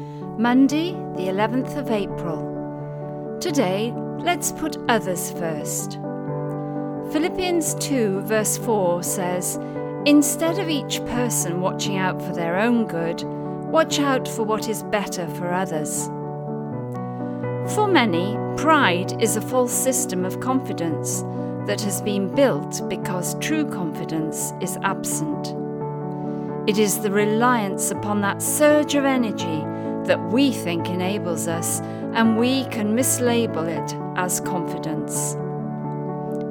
Monday, the 11th of April. Today, let's put others first. Philippians 2, verse 4 says, Instead of each person watching out for their own good, watch out for what is better for others. For many, pride is a false system of confidence that has been built because true confidence is absent. It is the reliance upon that surge of energy that we think enables us, and we can mislabel it as confidence.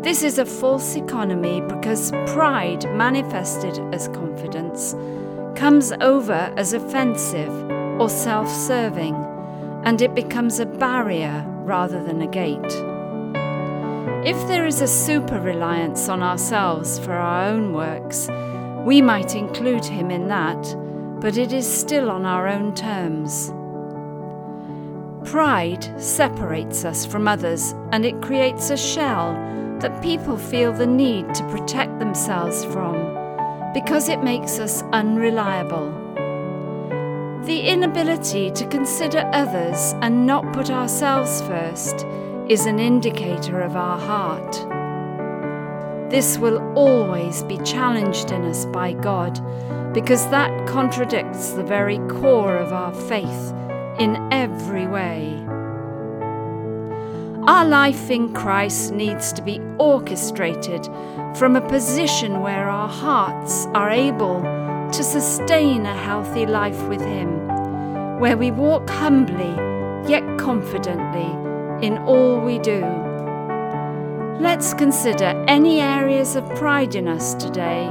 This is a false economy because pride, manifested as confidence, comes over as offensive or self serving, and it becomes a barrier rather than a gate. If there is a super reliance on ourselves for our own works, we might include him in that but it is still on our own terms. Pride separates us from others and it creates a shell that people feel the need to protect themselves from because it makes us unreliable. The inability to consider others and not put ourselves first is an indicator of our heart. This will always be challenged in us by God because that contradicts the very core of our faith in every way. Our life in Christ needs to be orchestrated from a position where our hearts are able to sustain a healthy life with Him, where we walk humbly yet confidently in all we do. Let's consider any areas of pride in us today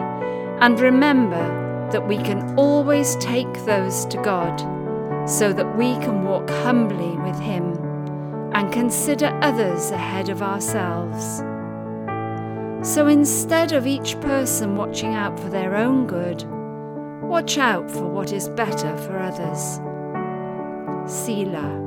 and remember that we can always take those to God so that we can walk humbly with Him and consider others ahead of ourselves. So instead of each person watching out for their own good, watch out for what is better for others. Selah.